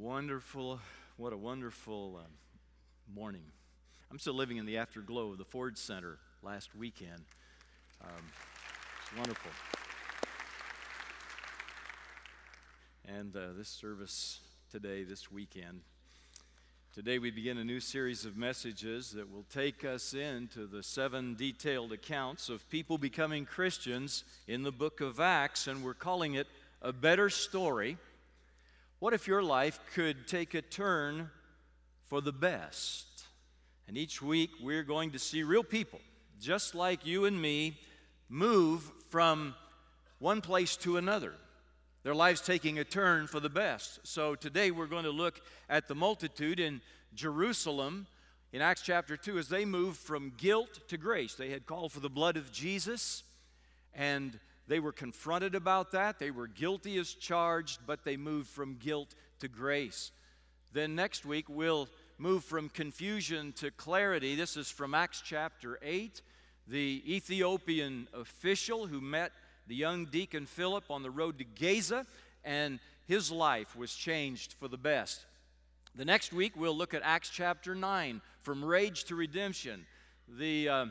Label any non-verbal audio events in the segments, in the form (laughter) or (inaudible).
wonderful, what a wonderful um, morning. I'm still living in the afterglow of the Ford Center last weekend. Um, it's wonderful. And uh, this service today, this weekend. Today we begin a new series of messages that will take us into the seven detailed accounts of people becoming Christians in the book of Acts, and we're calling it A Better Story. What if your life could take a turn for the best? And each week we're going to see real people, just like you and me, move from one place to another. Their lives taking a turn for the best. So today we're going to look at the multitude in Jerusalem in Acts chapter 2 as they moved from guilt to grace. They had called for the blood of Jesus and they were confronted about that. They were guilty as charged, but they moved from guilt to grace. Then next week, we'll move from confusion to clarity. This is from Acts chapter 8. The Ethiopian official who met the young deacon Philip on the road to Gaza, and his life was changed for the best. The next week, we'll look at Acts chapter 9, from rage to redemption. The. Uh,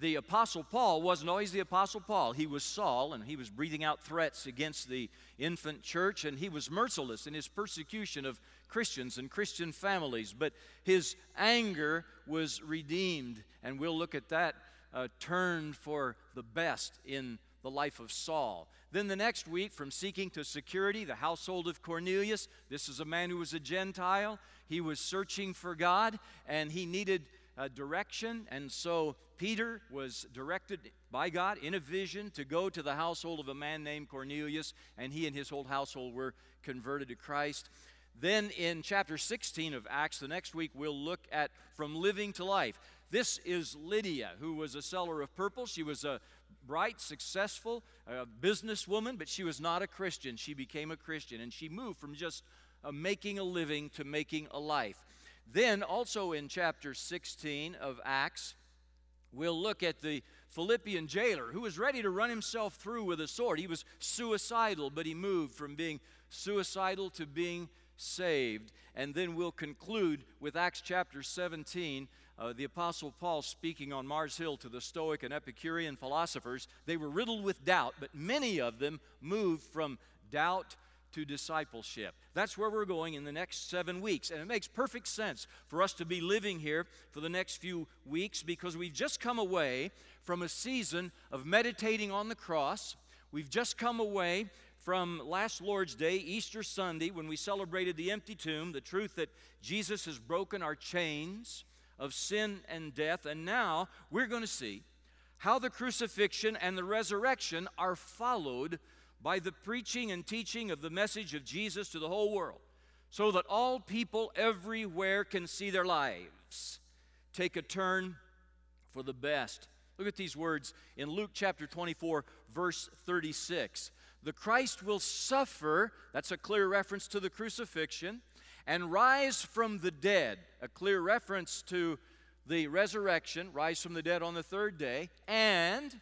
the Apostle Paul wasn't always the Apostle Paul. He was Saul, and he was breathing out threats against the infant church, and he was merciless in his persecution of Christians and Christian families. But his anger was redeemed, and we'll look at that uh, turn for the best in the life of Saul. Then the next week, from seeking to security, the household of Cornelius. This is a man who was a Gentile. He was searching for God, and he needed uh, direction. And so Peter was directed by God in a vision to go to the household of a man named Cornelius, and he and his whole household were converted to Christ. Then in chapter 16 of Acts, the next week, we'll look at from living to life. This is Lydia, who was a seller of purple. She was a bright, successful uh, businesswoman, but she was not a Christian. She became a Christian, and she moved from just uh, making a living to making a life. Then, also in chapter 16 of Acts, we'll look at the Philippian jailer who was ready to run himself through with a sword. He was suicidal, but he moved from being suicidal to being saved. And then we'll conclude with Acts chapter 17. Uh, the Apostle Paul speaking on Mars Hill to the Stoic and Epicurean philosophers. They were riddled with doubt, but many of them moved from doubt to discipleship. That's where we're going in the next seven weeks. And it makes perfect sense for us to be living here for the next few weeks because we've just come away from a season of meditating on the cross. We've just come away from last Lord's Day, Easter Sunday, when we celebrated the empty tomb, the truth that Jesus has broken our chains of sin and death. And now we're going to see how the crucifixion and the resurrection are followed by the preaching and teaching of the message of Jesus to the whole world, so that all people everywhere can see their lives take a turn for the best. Look at these words in Luke chapter 24, verse 36. The Christ will suffer, that's a clear reference to the crucifixion, and rise from the dead, a clear reference to the resurrection, rise from the dead on the third day, and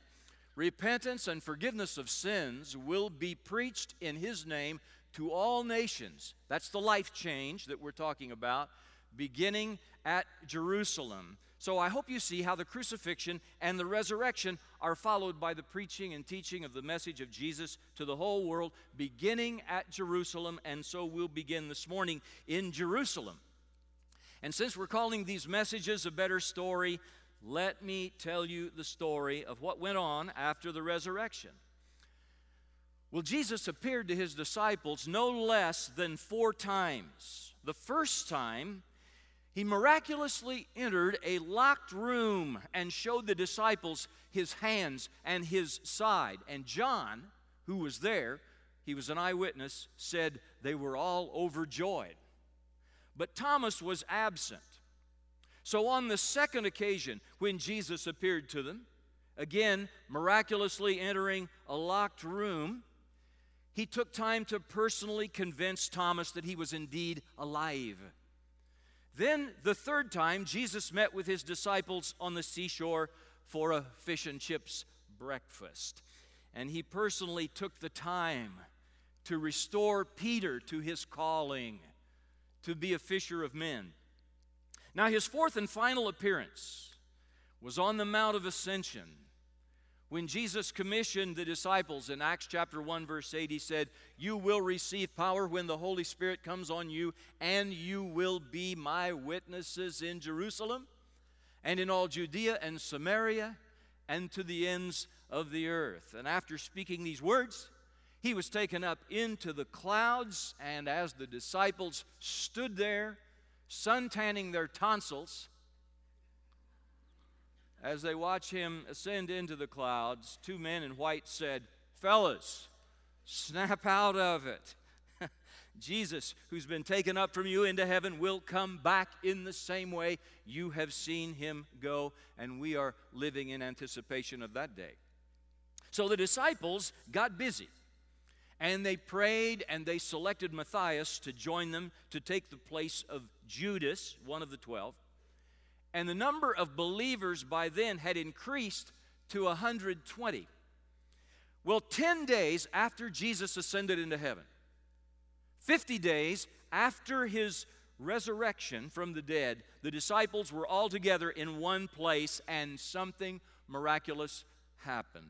repentance and forgiveness of sins will be preached in his name to all nations. That's the life change that we're talking about, beginning at Jerusalem. So I hope you see how the crucifixion and the resurrection are followed by the preaching and teaching of the message of Jesus to the whole world, beginning at Jerusalem. And so we'll begin this morning in Jerusalem. And since we're calling these messages a better story, let me tell you the story of what went on after the resurrection. Well, Jesus appeared to his disciples no less than four times. The first time, he miraculously entered a locked room and showed the disciples his hands and his side. And John, who was there, he was an eyewitness, said they were all overjoyed. But Thomas was absent. So, on the second occasion when Jesus appeared to them, again miraculously entering a locked room, he took time to personally convince Thomas that he was indeed alive. Then, the third time, Jesus met with his disciples on the seashore for a fish and chips breakfast. And he personally took the time to restore Peter to his calling to be a fisher of men. Now, his fourth and final appearance was on the Mount of Ascension. When Jesus commissioned the disciples in Acts chapter 1, verse 8, he said, You will receive power when the Holy Spirit comes on you, and you will be my witnesses in Jerusalem and in all Judea and Samaria and to the ends of the earth. And after speaking these words, he was taken up into the clouds, and as the disciples stood there, suntanning their tonsils, as they watch him ascend into the clouds, two men in white said, Fellas, snap out of it. (laughs) Jesus, who's been taken up from you into heaven, will come back in the same way you have seen him go, and we are living in anticipation of that day. So the disciples got busy. And they prayed and they selected Matthias to join them to take the place of Judas, one of the twelve. And the number of believers by then had increased to 120. Well, 10 days after Jesus ascended into heaven, 50 days after his resurrection from the dead, the disciples were all together in one place and something miraculous happened.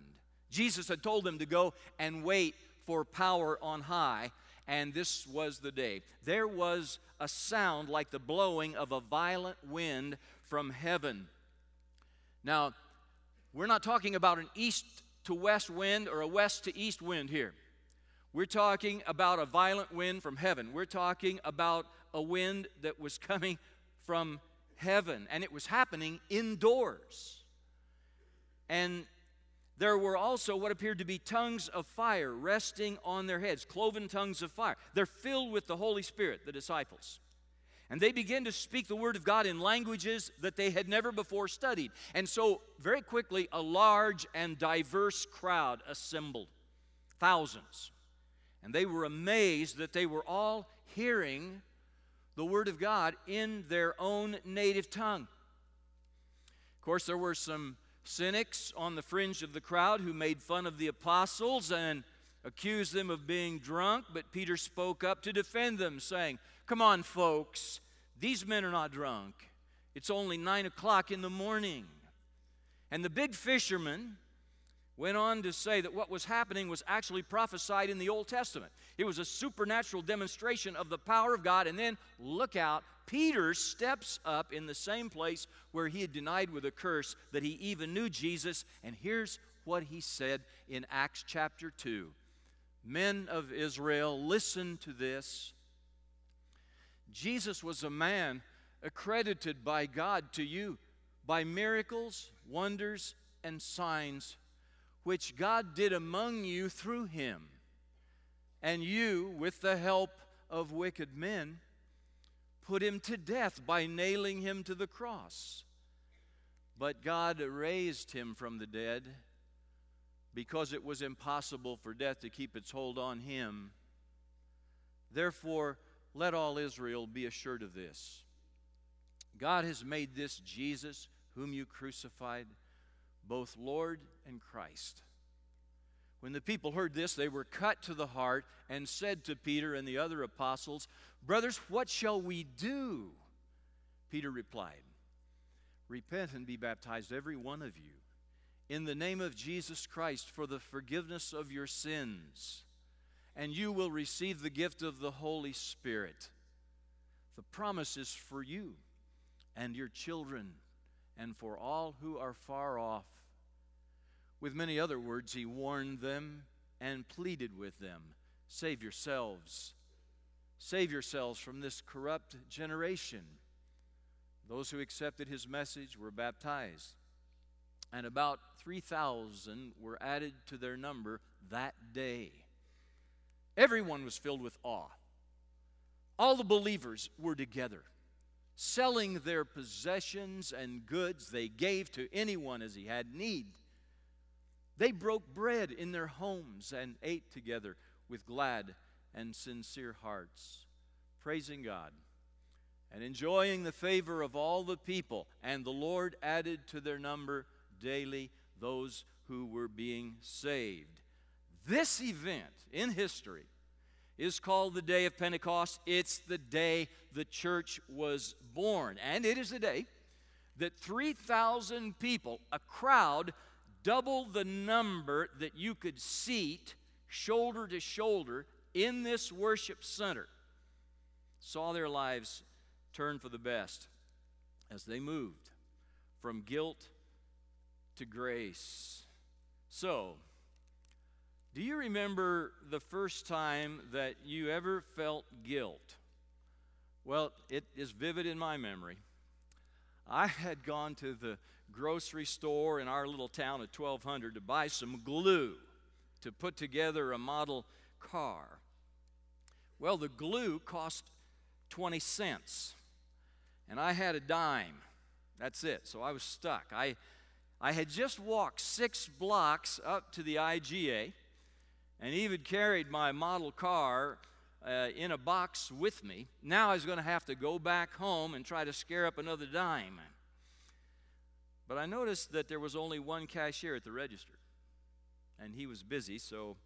Jesus had told them to go and wait for power on high, and this was the day. There was a sound like the blowing of a violent wind from heaven. Now, we're not talking about an east to west wind or a west to east wind here. We're talking about a violent wind from heaven. We're talking about a wind that was coming from heaven, and it was happening indoors. And there were also what appeared to be tongues of fire resting on their heads, cloven tongues of fire. They're filled with the Holy Spirit, the disciples. And they begin to speak the word of God in languages that they had never before studied. And so, very quickly, a large and diverse crowd assembled thousands. And they were amazed that they were all hearing the word of God in their own native tongue. Of course, there were some cynics on the fringe of the crowd who made fun of the apostles and accused them of being drunk, but Peter spoke up to defend them, saying, Come on, folks, these men are not drunk. It's only nine o'clock in the morning. And the big fishermen went on to say that what was happening was actually prophesied in the Old Testament. It was a supernatural demonstration of the power of God. And then, look out, Peter steps up in the same place where he had denied with a curse that he even knew Jesus. And here's what he said in Acts chapter 2 Men of Israel, listen to this. Jesus was a man accredited by God to you by miracles, wonders, and signs which God did among you through him. And you, with the help of wicked men, put him to death by nailing him to the cross. But God raised him from the dead because it was impossible for death to keep its hold on him. Therefore, let all Israel be assured of this God has made this Jesus, whom you crucified, both Lord and Christ. When the people heard this, they were cut to the heart and said to Peter and the other apostles, Brothers, what shall we do? Peter replied, Repent and be baptized, every one of you, in the name of Jesus Christ for the forgiveness of your sins, and you will receive the gift of the Holy Spirit. The promise is for you and your children and for all who are far off with many other words, he warned them and pleaded with them Save yourselves. Save yourselves from this corrupt generation. Those who accepted his message were baptized, and about 3,000 were added to their number that day. Everyone was filled with awe. All the believers were together, selling their possessions and goods they gave to anyone as he had need. They broke bread in their homes and ate together with glad and sincere hearts, praising God and enjoying the favor of all the people. And the Lord added to their number daily those who were being saved. This event in history is called the day of Pentecost. It's the day the church was born. And it is the day that 3,000 people, a crowd, double the number that you could seat shoulder to shoulder in this worship center, saw their lives turn for the best as they moved from guilt to grace. So, do you remember the first time that you ever felt guilt? Well, it is vivid in my memory. I had gone to the grocery store in our little town of 1200 to buy some glue to put together a model car. Well, the glue cost 20 cents, and I had a dime. That's it. So I was stuck. I, I had just walked six blocks up to the IGA and even carried my model car uh, in a box with me. Now I was going to have to go back home and try to scare up another dime. But I noticed that there was only one cashier at the register, and he was busy, so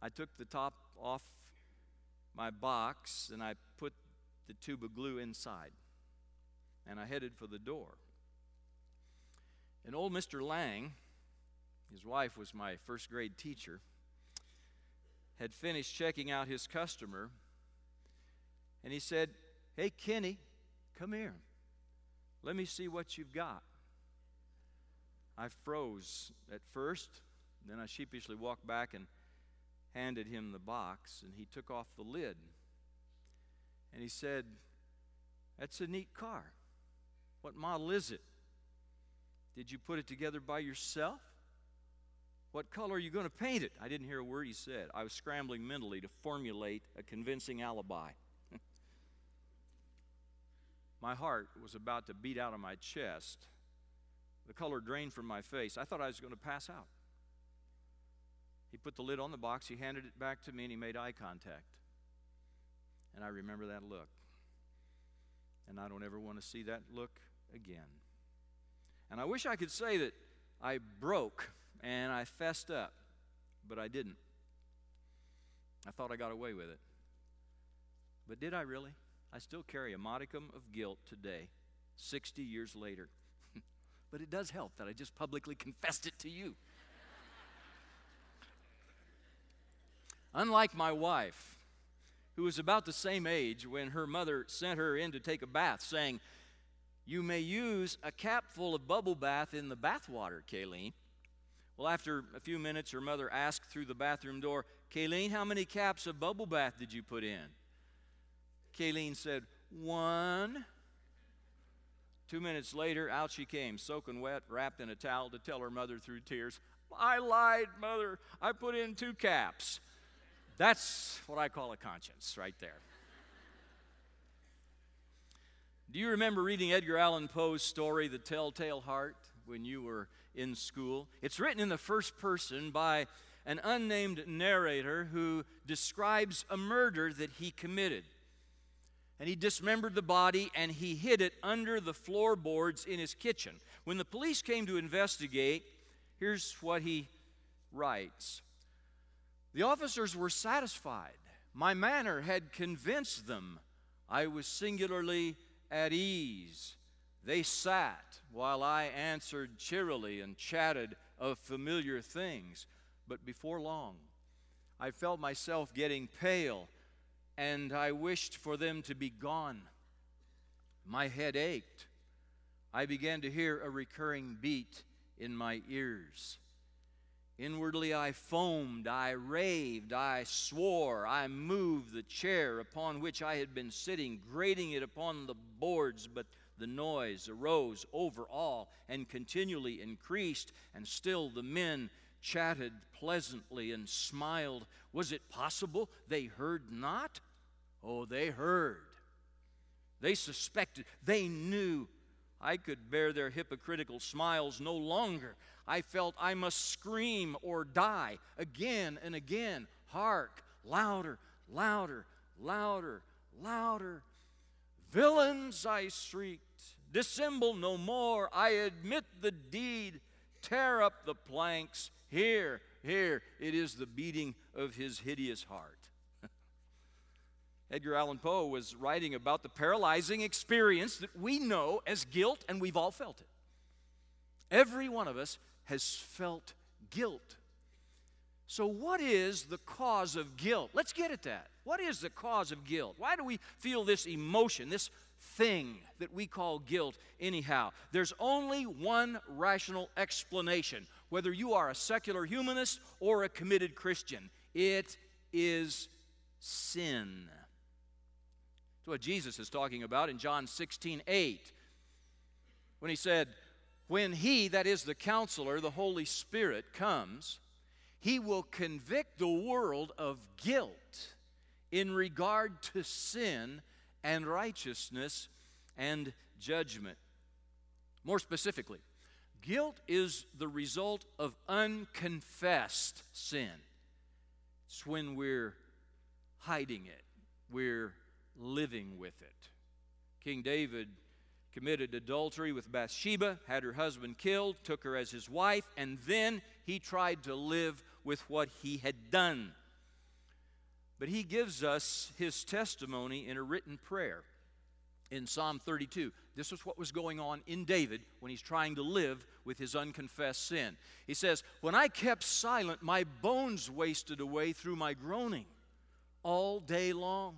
I took the top off my box and I put the tube of glue inside, and I headed for the door. And old Mr. Lang, his wife was my first grade teacher, had finished checking out his customer, and he said, Hey, Kenny, come here. Let me see what you've got. I froze at first, then I sheepishly walked back and handed him the box, and he took off the lid. And he said, That's a neat car. What model is it? Did you put it together by yourself? What color are you going to paint it? I didn't hear a word he said. I was scrambling mentally to formulate a convincing alibi. (laughs) my heart was about to beat out of my chest. The color drained from my face. I thought I was going to pass out. He put the lid on the box, he handed it back to me, and he made eye contact. And I remember that look. And I don't ever want to see that look again. And I wish I could say that I broke and I fessed up, but I didn't. I thought I got away with it. But did I really? I still carry a modicum of guilt today, 60 years later. (laughs) but it does help that I just publicly (laughs) confessed it to you. Unlike my wife, who was about the same age when her mother sent her in to take a bath, saying, You may use a cap full of bubble bath in the bathwater, Kayleen. Well, after a few minutes, her mother asked through the bathroom door, Kayleen, how many caps of bubble bath did you put in? Kayleen said, One. Two minutes later, out she came, soaking wet, wrapped in a towel to tell her mother through tears, I lied, mother. I put in two caps. That's what I call a conscience right there. Do you remember reading Edgar Allan Poe's story, The Telltale Heart, when you were in school. It's written in the first person by an unnamed narrator who describes a murder that he committed. And he dismembered the body and he hid it under the floorboards in his kitchen. When the police came to investigate, here's what he writes The officers were satisfied. My manner had convinced them I was singularly at ease. They sat while I answered cheerily and chatted of familiar things. But before long, I felt myself getting pale and I wished for them to be gone. My head ached. I began to hear a recurring beat in my ears. Inwardly, I foamed, I raved, I swore, I moved the chair upon which I had been sitting, grating it upon the boards, but the noise arose over all and continually increased, and still the men chatted pleasantly and smiled. Was it possible they heard not? Oh, they heard. They suspected. They knew. I could bear their hypocritical smiles no longer. I felt I must scream or die again and again. Hark, louder, louder, louder, louder. Villains, I shrieked. Dissemble no more. I admit the deed. Tear up the planks. Here, here, it is the beating of his hideous heart. (laughs) Edgar Allan Poe was writing about the paralyzing experience that we know as guilt, and we've all felt it. Every one of us has felt guilt. So, what is the cause of guilt? Let's get at that. What is the cause of guilt? Why do we feel this emotion, this thing that we call guilt, anyhow? There's only one rational explanation, whether you are a secular humanist or a committed Christian it is sin. That's what Jesus is talking about in John 16 8, when he said, When he, that is the counselor, the Holy Spirit, comes, he will convict the world of guilt in regard to sin and righteousness and judgment. More specifically, guilt is the result of unconfessed sin. It's when we're hiding it, we're living with it. King David committed adultery with Bathsheba, had her husband killed, took her as his wife, and then he tried to live with what he had done. But he gives us his testimony in a written prayer in Psalm 32. This is what was going on in David when he's trying to live with his unconfessed sin. He says, When I kept silent, my bones wasted away through my groaning all day long.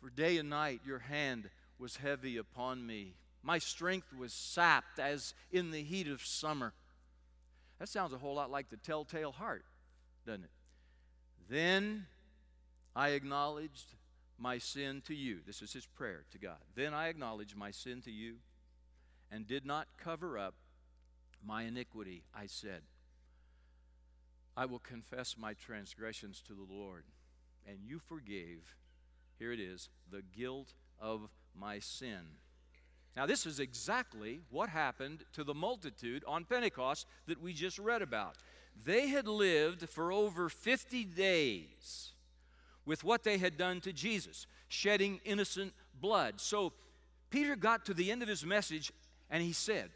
For day and night your hand was heavy upon me. My strength was sapped as in the heat of summer. That sounds a whole lot like the telltale heart, doesn't it? Then I acknowledged my sin to you. This is his prayer to God. Then I acknowledged my sin to you and did not cover up my iniquity. I said, I will confess my transgressions to the Lord, and you forgave, here it is, the guilt of my sin. Now, this is exactly what happened to the multitude on Pentecost that we just read about. They had lived for over 50 days with what they had done to Jesus, shedding innocent blood. So Peter got to the end of his message and he said,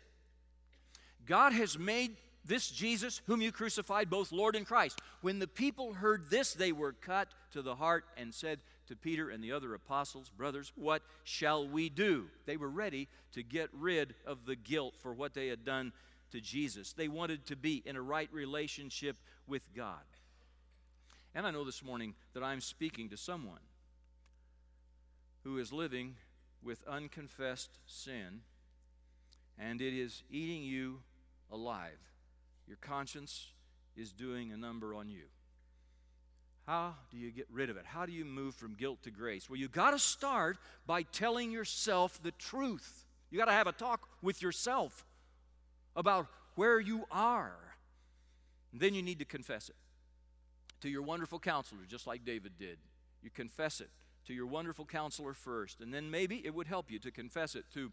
God has made this Jesus, whom you crucified, both Lord and Christ. When the people heard this, they were cut to the heart and said to Peter and the other apostles, Brothers, what shall we do? They were ready to get rid of the guilt for what they had done to Jesus. They wanted to be in a right relationship with God. And I know this morning that I'm speaking to someone who is living with unconfessed sin, and it is eating you alive. Your conscience is doing a number on you. How do you get rid of it? How do you move from guilt to grace? Well, you got to start by telling yourself the truth. You got to have a talk with yourself about where you are. And then you need to confess it to your wonderful counselor, just like David did. You confess it to your wonderful counselor first, and then maybe it would help you to confess it to,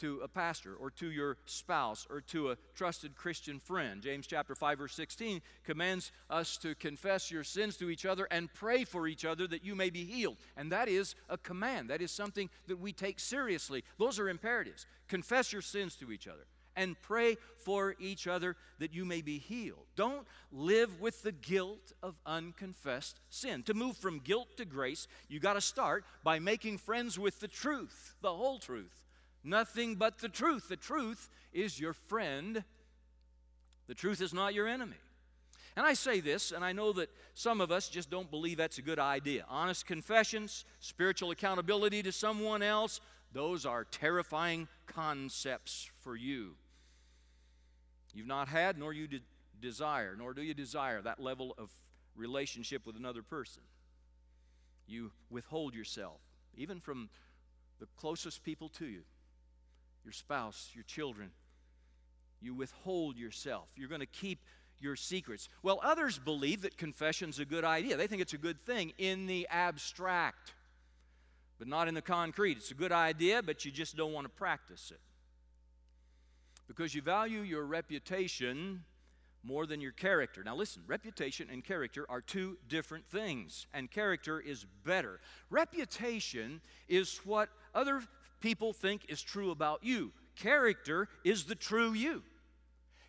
to a pastor or to your spouse or to a trusted Christian friend. James chapter 5 verse 16 commands us to confess your sins to each other and pray for each other that you may be healed. And that is a command. That is something that we take seriously. Those are imperatives. Confess your sins to each other and pray for each other that you may be healed. Don't live with the guilt of unconfessed sin. To move from guilt to grace, you got to start by making friends with the truth, the whole truth. Nothing but the truth. The truth is your friend, the truth is not your enemy. And I say this, and I know that some of us just don't believe that's a good idea. Honest confessions, spiritual accountability to someone else, those are terrifying concepts for you. You've not had, nor you de- desire, nor do you desire that level of relationship with another person. You withhold yourself, even from the closest people to you your spouse, your children. You withhold yourself. You're going to keep your secrets. Well, others believe that confession's a good idea. They think it's a good thing in the abstract but not in the concrete. It's a good idea, but you just don't want to practice it. Because you value your reputation more than your character. Now, listen, reputation and character are two different things, and character is better. Reputation is what other people think is true about you, character is the true you.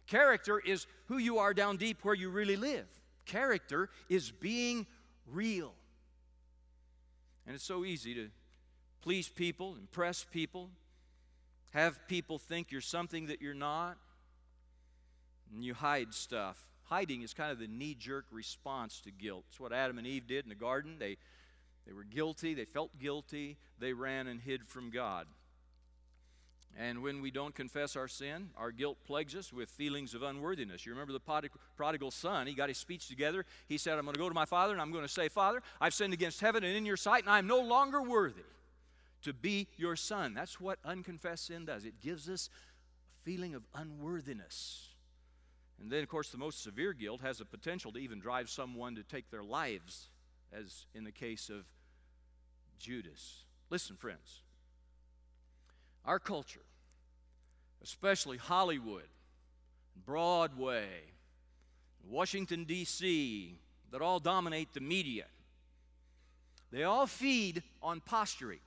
Character is who you are down deep where you really live. Character is being real. And it's so easy to please people, impress people, have people think you're something that you're not, and you hide stuff. Hiding is kind of the knee jerk response to guilt. It's what Adam and Eve did in the garden. They, they were guilty, they felt guilty, they ran and hid from God. And when we don't confess our sin, our guilt plagues us with feelings of unworthiness. You remember the prodigal son, he got his speech together. He said, I'm going to go to my father and I'm going to say, Father, I've sinned against heaven and in your sight, and I'm no longer worthy to be your son. That's what unconfessed sin does. It gives us a feeling of unworthiness. And then, of course, the most severe guilt has the potential to even drive someone to take their lives, as in the case of Judas. Listen, friends, our culture, especially Hollywood, Broadway, Washington, D.C., that all dominate the media, they all feed on posturing.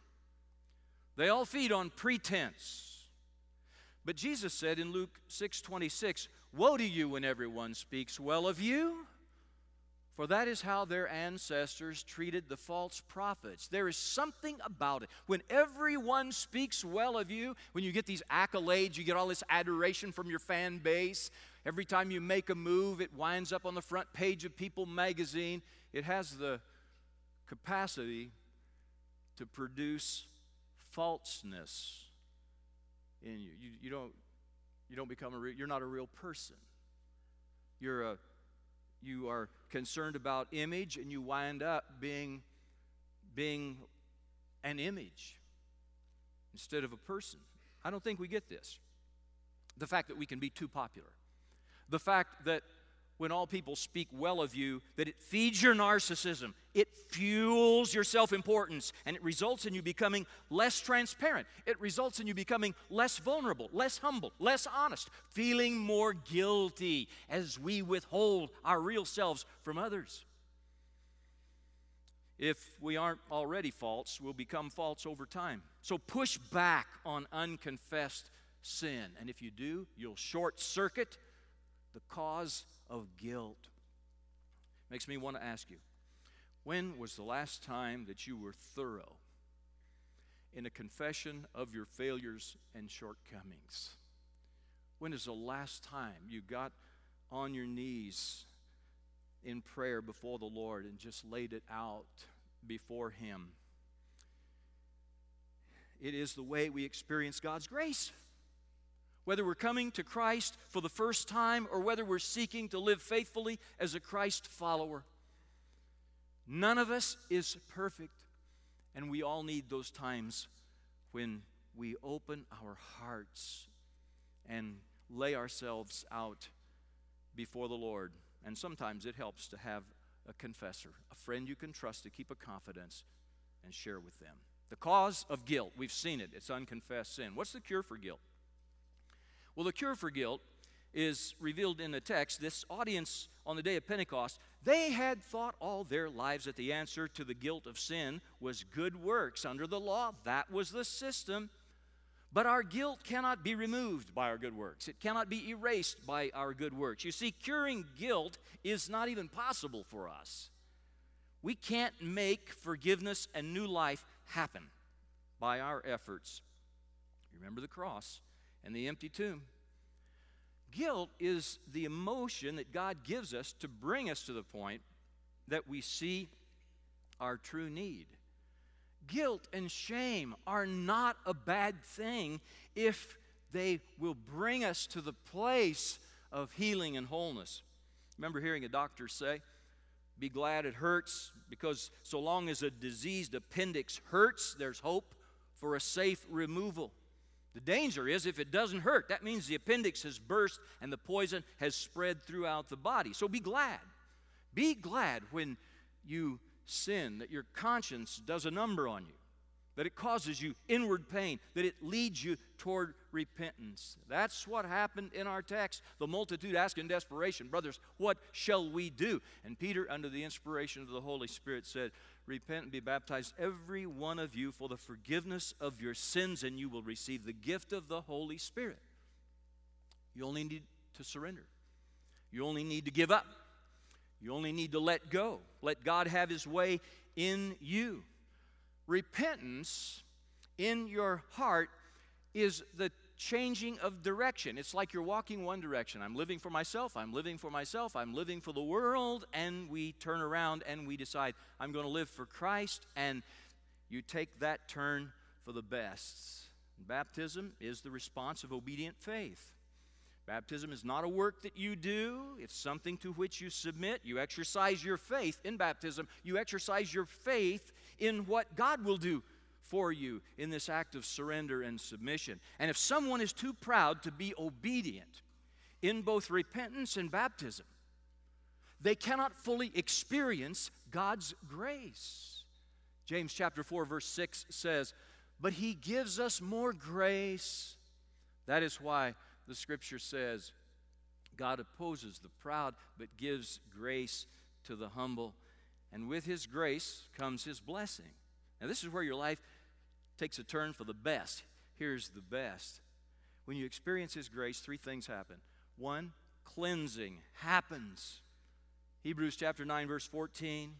They all feed on pretense. But Jesus said in Luke 6 26, Woe to you when everyone speaks well of you, for that is how their ancestors treated the false prophets. There is something about it. When everyone speaks well of you, when you get these accolades, you get all this adoration from your fan base. Every time you make a move, it winds up on the front page of People magazine. It has the capacity to produce falseness in you. You, you don't you don't become a real, you're not a real person. You're a you are concerned about image and you wind up being being an image instead of a person. I don't think we get this. The fact that we can be too popular. The fact that when all people speak well of you, that it feeds your narcissism, it fuels your self importance, and it results in you becoming less transparent. It results in you becoming less vulnerable, less humble, less honest, feeling more guilty as we withhold our real selves from others. If we aren't already false, we'll become false over time. So push back on unconfessed sin. And if you do, you'll short circuit the cause of guilt. Makes me want to ask you when was the last time that you were thorough in a confession of your failures and shortcomings? When is the last time you got on your knees in prayer before the Lord and just laid it out before Him? It is the way we experience God's grace whether we're coming to Christ for the first time or whether we're seeking to live faithfully as a Christ follower. None of us is perfect, and we all need those times when we open our hearts and lay ourselves out before the Lord. And sometimes it helps to have a confessor, a friend you can trust to keep a confidence and share with them. The cause of guilt, we've seen it, it's unconfessed sin. What's the cure for guilt? Well, the cure for guilt is revealed in the text. This audience on the day of Pentecost, they had thought all their lives that the answer to the guilt of sin was good works under the law. That was the system. But our guilt cannot be removed by our good works. It cannot be erased by our good works. You see, curing guilt is not even possible for us. We can't make forgiveness and new life happen by our efforts. Remember the cross and the empty tomb. Guilt is the emotion that God gives us to bring us to the point that we see our true need. Guilt and shame are not a bad thing if they will bring us to the place of healing and wholeness. Remember hearing a doctor say, Be glad it hurts, because so long as a diseased appendix hurts, there's hope for a safe removal. The danger is if it doesn't hurt, that means the appendix has burst and the poison has spread throughout the body. So be glad. Be glad when you sin, that your conscience does a number on you, that it causes you inward pain, that it leads you toward repentance. That's what happened in our text. The multitude asked in desperation, Brothers, what shall we do? And Peter, under the inspiration of the Holy Spirit, said, repent and be baptized, every one of you, for the forgiveness of your sins, and you will receive the gift of the Holy Spirit. You only need to surrender, you only need to give up, you only need to let go. Let God have His way in you. repentance in your heart is the changing of direction. It's like you're walking one direction. I'm living for myself, I'm living for myself, I'm living for the world, and we turn around and we decide, I'm going to live for Christ, and you take that turn for the best. Baptism is the response of obedient faith. Baptism is not a work that you do, it's something to which you submit. You exercise your faith in baptism, you exercise your faith in what God will do for you in this act of surrender and submission. And if someone is too proud to be obedient in both repentance and baptism, they cannot fully experience God's grace. James chapter 4 verse 6 says, "But he gives us more grace." That is why the scripture says, God opposes the proud but gives grace to the humble. And with his grace comes his blessing. Now, this is where your life takes a turn for the best. Here's the best. When you experience His grace, three things happen. One, cleansing happens. Hebrews chapter 9, verse 14.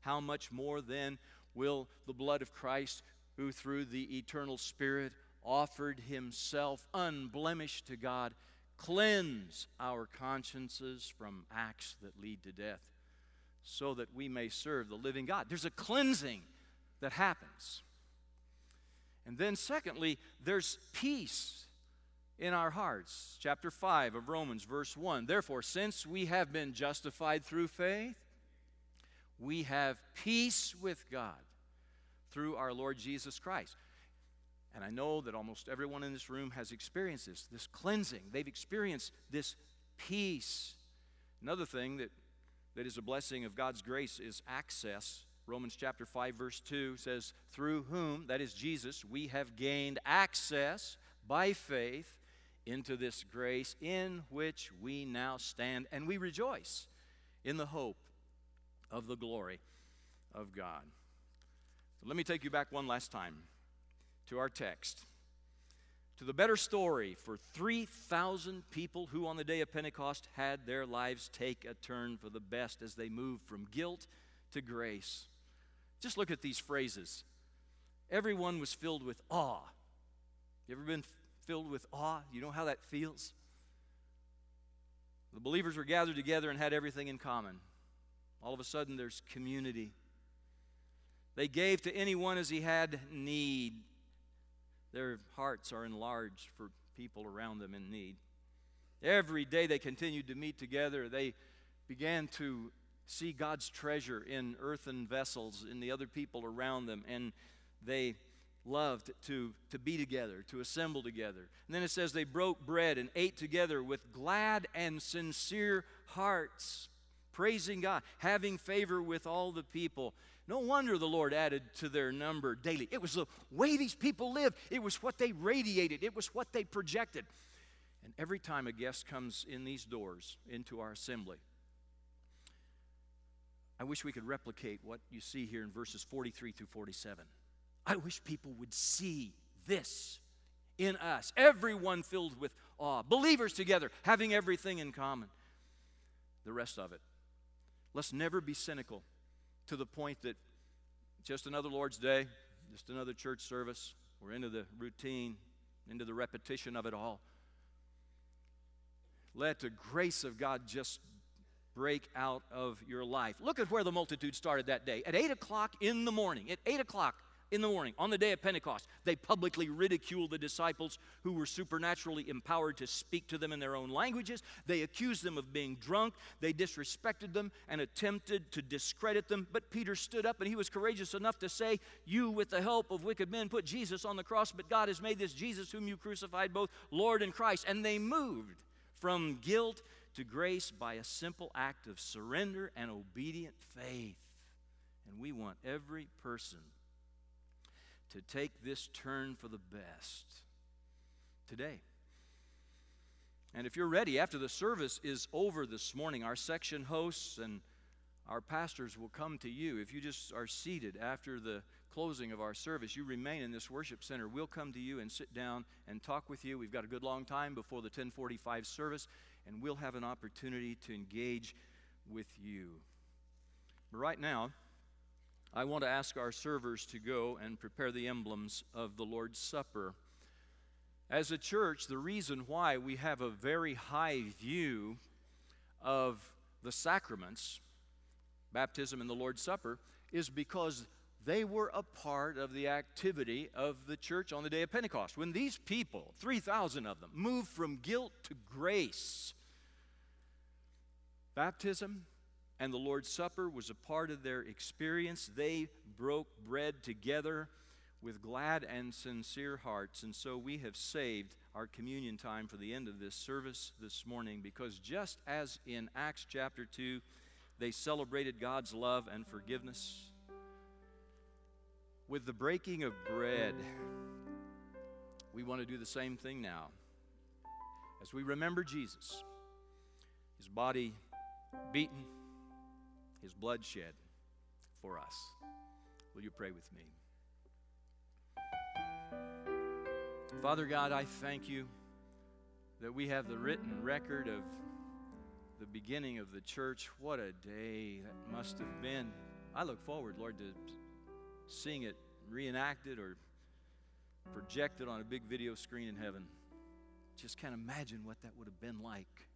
How much more then will the blood of Christ, who through the eternal Spirit offered Himself unblemished to God, cleanse our consciences from acts that lead to death, so that we may serve the living God? There's a cleansing that happens. And then, secondly, there's peace in our hearts. Chapter 5 of Romans, verse 1. Therefore, since we have been justified through faith, we have peace with God through our Lord Jesus Christ. And I know that almost everyone in this room has experienced this, this cleansing. They've experienced this peace. Another thing that, that is a blessing of God's grace is access Romans chapter 5, verse 2 says, Through whom, that is Jesus, we have gained access by faith into this grace in which we now stand, and we rejoice in the hope of the glory of God. So let me take you back one last time to our text. To the better story for 3,000 people who, on the day of Pentecost, had their lives take a turn for the best as they moved from guilt to grace. Just look at these phrases. Everyone was filled with awe. You ever been filled with awe? You know how that feels? The believers were gathered together and had everything in common. All of a sudden, there's community. They gave to anyone as he had need. Their hearts are enlarged for people around them in need. Every day they continued to meet together. They began to see God's treasure in earthen vessels in the other people around them, and they loved to, to be together, to assemble together. And then it says they broke bread and ate together with glad and sincere hearts, praising God, having favor with all the people. No wonder the Lord added to their number daily. It was the way these people lived, it was what they radiated, it was what they projected. And every time a guest comes in these doors into our assembly, I wish we could replicate what you see here in verses 43 through 47. I wish people would see this in us, everyone filled with awe, believers together, having everything in common. The rest of it. Let's never be cynical to the point that just another Lord's Day, just another church service, we're into the routine, into the repetition of it all. Let the grace of God just break out of your life. Look at where the multitude started that day. At 8 o'clock in the morning, at 8 o'clock in the morning, on the day of Pentecost, they publicly ridiculed the disciples who were supernaturally empowered to speak to them in their own languages. They accused them of being drunk. They disrespected them and attempted to discredit them. But Peter stood up and he was courageous enough to say, You, with the help of wicked men, put Jesus on the cross, but God has made this Jesus, whom you crucified, both Lord and Christ. And they moved from guilt to grace by a simple act of surrender and obedient faith. And we want every person to take this turn for the best today. And if you're ready, after the service is over this morning, our section hosts and our pastors will come to you. If you just are seated after the closing of our service, you remain in this worship center. We'll come to you and sit down and talk with you. We've got a good long time before the 1045 service and we'll have an opportunity to engage with you. But right now, I want to ask our servers to go and prepare the emblems of the Lord's Supper. As a church, the reason why we have a very high view of the sacraments, baptism and the Lord's Supper, is because they were a part of the activity of the church on the day of Pentecost. When these people, 3,000 of them, moved from guilt to grace, baptism and the Lord's Supper was a part of their experience. They broke bread together with glad and sincere hearts. And so we have saved our communion time for the end of this service this morning because just as in Acts chapter 2, they celebrated God's love and forgiveness, with the breaking of bread, we want to do the same thing now. As we remember Jesus, his body beaten, his blood shed for us. Will you pray with me? Father God, I thank you that we have the written record of the beginning of the church. What a day that must have been. I look forward, Lord, to seeing it reenacted or projected on a big video screen in heaven. Just can't imagine what that would have been like.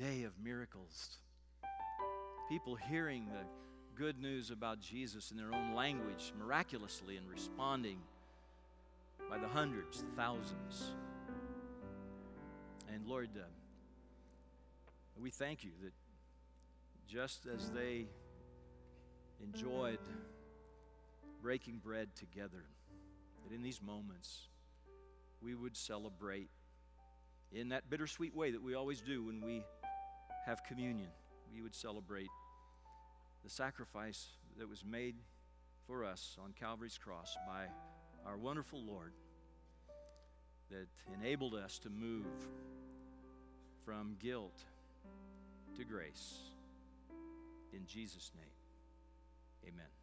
Day of miracles. People hearing the good news about Jesus in their own language miraculously and responding by the hundreds, the thousands. And Lord, uh, we thank you that just as they enjoyed breaking bread together, that in these moments we would celebrate in that bittersweet way that we always do when we have communion. We would celebrate the sacrifice that was made for us on Calvary's cross by our wonderful Lord that enabled us to move from guilt to grace. In Jesus' name, amen.